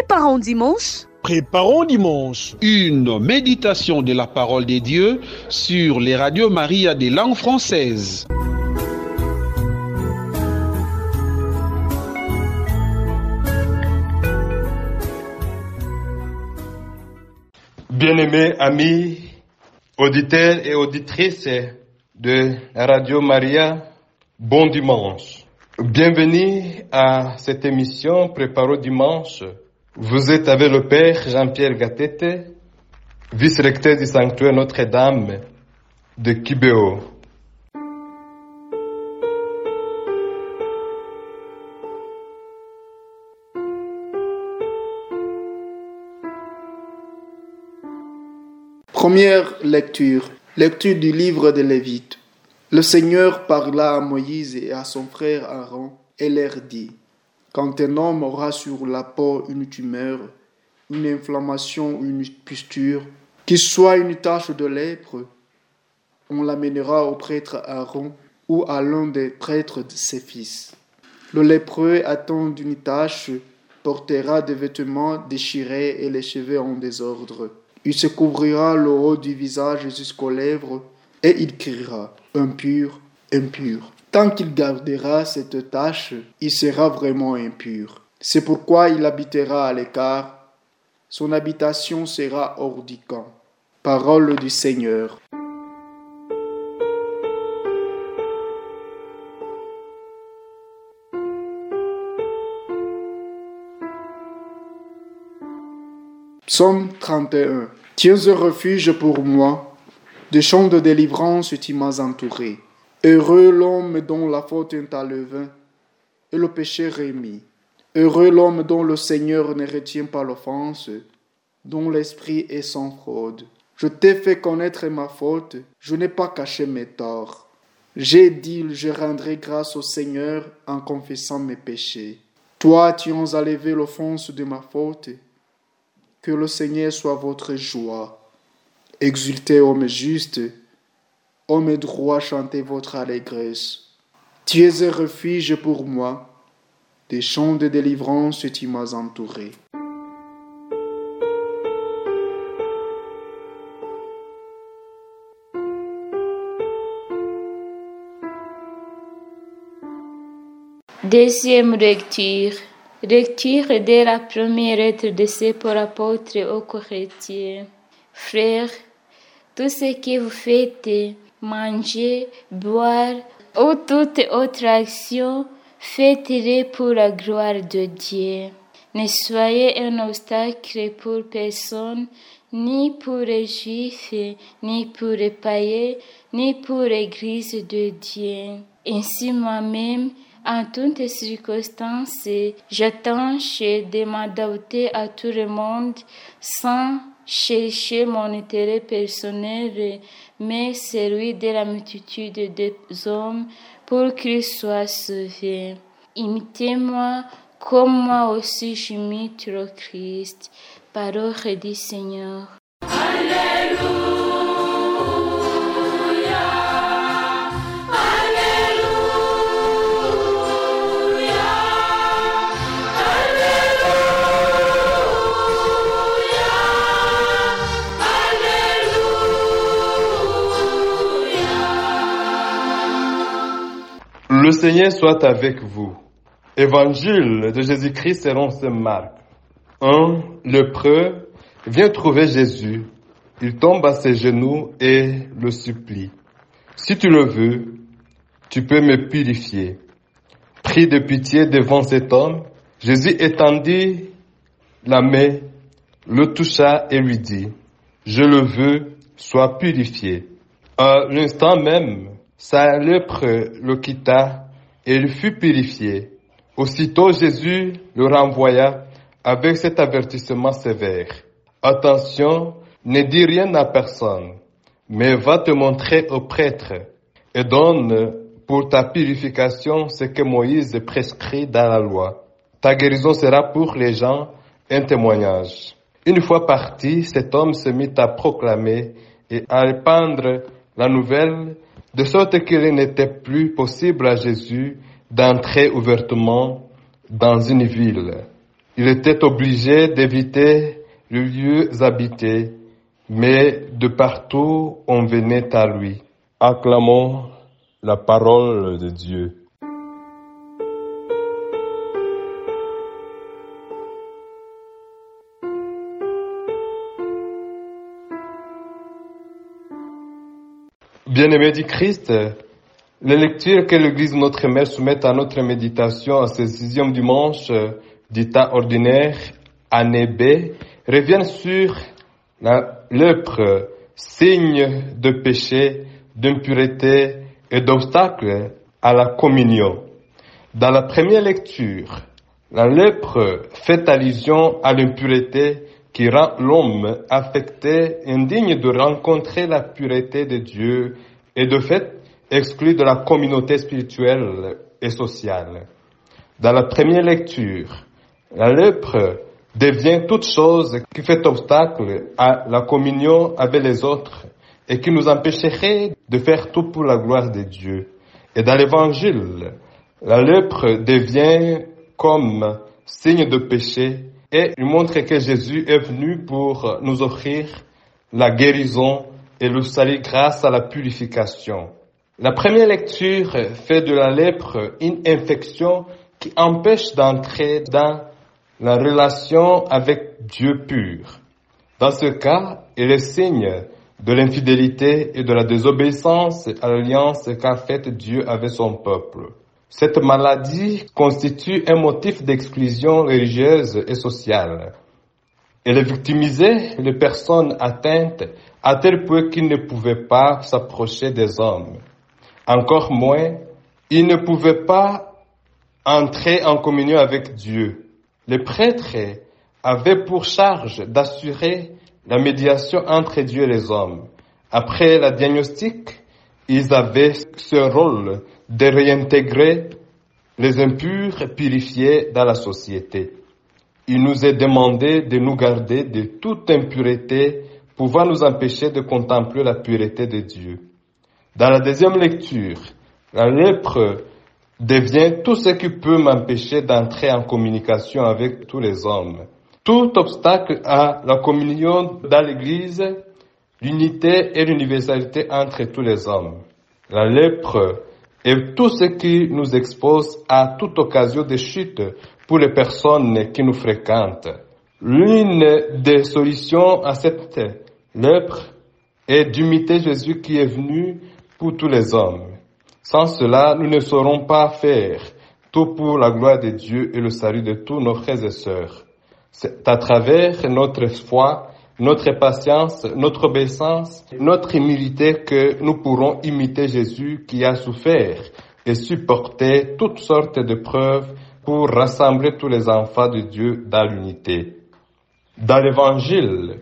Préparons dimanche. Préparons dimanche. Une méditation de la parole de Dieu sur les radios Maria des langues françaises. Bien-aimés amis, auditeurs et auditrices de Radio Maria, bon dimanche. Bienvenue à cette émission Préparons dimanche. Vous êtes avec le Père Jean-Pierre Gatete, vice-recteur du sanctuaire Notre-Dame de Kibéo. Première lecture. Lecture du livre de Lévite. Le Seigneur parla à Moïse et à son frère Aaron et leur dit Quand un homme aura sur la peau une tumeur, une inflammation une pusture, qui soit une tache de lèpre, on l'amènera au prêtre Aaron ou à l'un des prêtres de ses fils. Le lépreux atteint d'une tache portera des vêtements déchirés et les cheveux en désordre. Il se couvrira le haut du visage jusqu'aux lèvres, et il criera impur, impur. Tant qu'il gardera cette tâche, il sera vraiment impur. C'est pourquoi il habitera à l'écart. Son habitation sera hors du camp. Parole du Seigneur. Psaume 31. Tiens un refuge pour moi, de champs de délivrance tu m'as entouré. Heureux l'homme dont la est à levain et le péché remis. Heureux l'homme dont le Seigneur ne retient pas l'offense, dont l'esprit est sans fraude. Je t'ai fait connaître ma faute, je n'ai pas caché mes torts. J'ai dit, je rendrai grâce au Seigneur en confessant mes péchés. Toi, tu as enlevé l'offense de ma faute que le Seigneur soit votre joie. Exultez, homme juste, homme droit, chantez votre allégresse. Tu es un refuge pour moi, des champs de délivrance tu m'as entouré. Deuxième lecture. Lecture de la première lettre de ce pour apôtre aux chrétiens. Frères, tout ce que vous faites, manger, boire ou toute autre action, faites-le pour la gloire de Dieu. Ne soyez un obstacle pour personne, ni pour les juifs, ni pour les païens, ni pour l'église de Dieu. Ainsi moi-même, en toutes circonstances, j'attends de m'adapter à tout le monde sans chercher mon intérêt personnel, mais celui de la multitude des hommes pour qu'ils soient sauvés. Imitez-moi comme moi aussi j'imite le Christ. Parole du Seigneur. Le Seigneur soit avec vous. Évangile de Jésus-Christ selon Saint Marc. Un lépreux vient trouver Jésus. Il tombe à ses genoux et le supplie. Si tu le veux, tu peux me purifier. Pris de pitié devant cet homme, Jésus étendit la main, le toucha et lui dit, Je le veux, sois purifié. À l'instant même, sa lèpre le quitta et il fut purifié. Aussitôt Jésus le renvoya avec cet avertissement sévère. Attention, ne dis rien à personne, mais va te montrer au prêtre et donne pour ta purification ce que Moïse prescrit dans la loi. Ta guérison sera pour les gens un témoignage. Une fois parti, cet homme se mit à proclamer et à répandre la nouvelle de sorte qu'il n'était plus possible à Jésus d'entrer ouvertement dans une ville. Il était obligé d'éviter les lieux habités, mais de partout on venait à lui. Acclamons la parole de Dieu. Bien-aimés du Christ, les lectures que l'Église Notre Mère soumet à notre méditation à ce sixième dimanche du temps ordinaire, année B, reviennent sur la lèpre, signe de péché, d'impureté et d'obstacle à la communion. Dans la première lecture, la lèpre fait allusion à l'impureté qui rend l'homme affecté, indigne de rencontrer la pureté de Dieu et de fait exclu de la communauté spirituelle et sociale. Dans la première lecture, la lèpre devient toute chose qui fait obstacle à la communion avec les autres et qui nous empêcherait de faire tout pour la gloire de Dieu. Et dans l'évangile, la lèpre devient comme signe de péché et il montre que Jésus est venu pour nous offrir la guérison et le salut grâce à la purification. La première lecture fait de la lèpre une infection qui empêche d'entrer dans la relation avec Dieu pur. Dans ce cas, il est signe de l'infidélité et de la désobéissance à l'alliance qu'a faite Dieu avec son peuple. Cette maladie constitue un motif d'exclusion religieuse et sociale. Elle victimisait les personnes atteintes à tel point qu'ils ne pouvaient pas s'approcher des hommes. Encore moins, ils ne pouvaient pas entrer en communion avec Dieu. Les prêtres avaient pour charge d'assurer la médiation entre Dieu et les hommes. Après la diagnostic, ils avaient ce rôle de réintégrer les impurs purifiés dans la société. Il nous est demandé de nous garder de toute impureté pouvant nous empêcher de contempler la pureté de Dieu. Dans la deuxième lecture, la lèpre devient tout ce qui peut m'empêcher d'entrer en communication avec tous les hommes. Tout obstacle à la communion dans l'Église, l'unité et l'universalité entre tous les hommes. La lèpre est tout ce qui nous expose à toute occasion de chute pour les personnes qui nous fréquentent. L'une des solutions à cette lèpre est d'imiter Jésus qui est venu pour tous les hommes. Sans cela, nous ne saurons pas faire tout pour la gloire de Dieu et le salut de tous nos frères et sœurs. C'est à travers notre foi, notre patience, notre obéissance, notre humilité que nous pourrons imiter Jésus qui a souffert et supporté toutes sortes de preuves pour rassembler tous les enfants de Dieu dans l'unité. Dans l'évangile,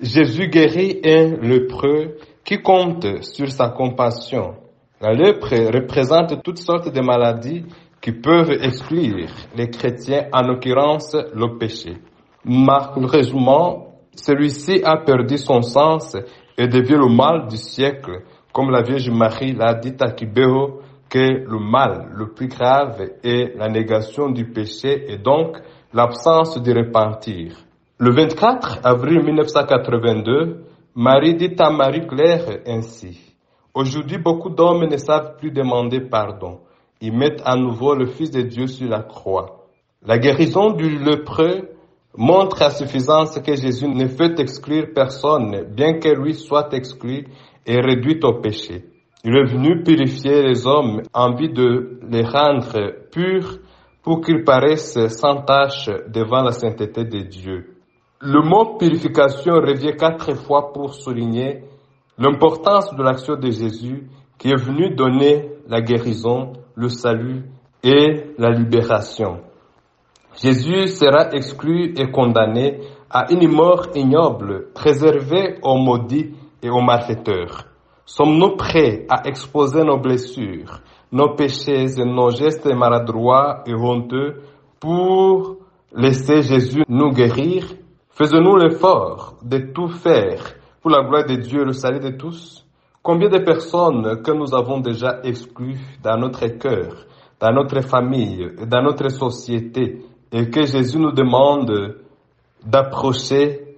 Jésus guérit un lépreux qui compte sur sa compassion. La lèpre représente toutes sortes de maladies qui peuvent exclure les chrétiens, en l'occurrence le péché. Malheureusement, celui-ci a perdu son sens et devient le mal du siècle, comme la Vierge Marie l'a dit à Kibéo, que le mal le plus grave est la négation du péché et donc l'absence de repentir. Le 24 avril 1982, Marie dit à Marie-Claire ainsi, Aujourd'hui, beaucoup d'hommes ne savent plus demander pardon. Ils mettent à nouveau le Fils de Dieu sur la croix. La guérison du lépreux montre à suffisance que Jésus ne fait exclure personne, bien que lui soit exclu et réduit au péché. Il est venu purifier les hommes en vue de les rendre purs pour qu'ils paraissent sans tache devant la sainteté de Dieu. Le mot purification revient quatre fois pour souligner l'importance de l'action de Jésus qui est venu donner la guérison, le salut et la libération. Jésus sera exclu et condamné à une mort ignoble, réservée aux maudits et aux malfaiteurs. Sommes-nous prêts à exposer nos blessures, nos péchés et nos gestes maladroits et honteux pour laisser Jésus nous guérir? Faisons-nous l'effort de tout faire pour la gloire de Dieu et le salut de tous? Combien de personnes que nous avons déjà exclues dans notre cœur, dans notre famille, dans notre société, et que Jésus nous demande d'approcher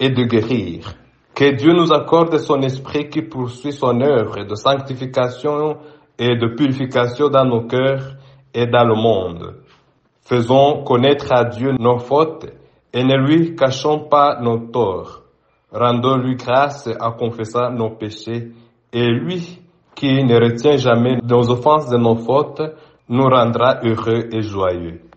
et de guérir. Que Dieu nous accorde son esprit qui poursuit son œuvre de sanctification et de purification dans nos cœurs et dans le monde. Faisons connaître à Dieu nos fautes et ne lui cachons pas nos torts. Rendons-lui grâce en confessant nos péchés et lui qui ne retient jamais nos offenses et nos fautes nous rendra heureux et joyeux.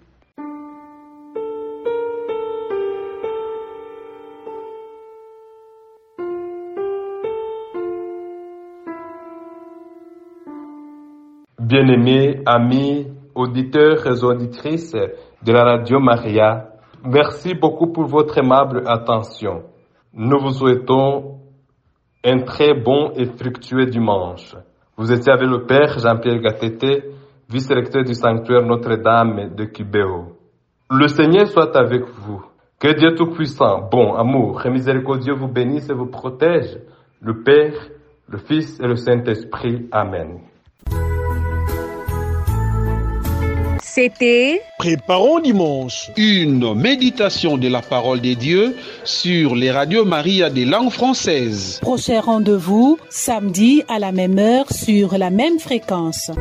Bien-aimés, amis, auditeurs et auditrices de la radio Maria, merci beaucoup pour votre aimable attention. Nous vous souhaitons un très bon et fructueux dimanche. Vous étiez avec le Père Jean-Pierre Gatete, vice-recteur du sanctuaire Notre-Dame de Kibéo. Le Seigneur soit avec vous. Que Dieu Tout-Puissant, bon, amour et miséricordieux vous bénisse et vous protège, le Père, le Fils et le Saint-Esprit. Amen. C'était Préparons dimanche. Une méditation de la parole des dieux sur les radios Maria des langues françaises. prochain rendez-vous samedi à la même heure sur la même fréquence.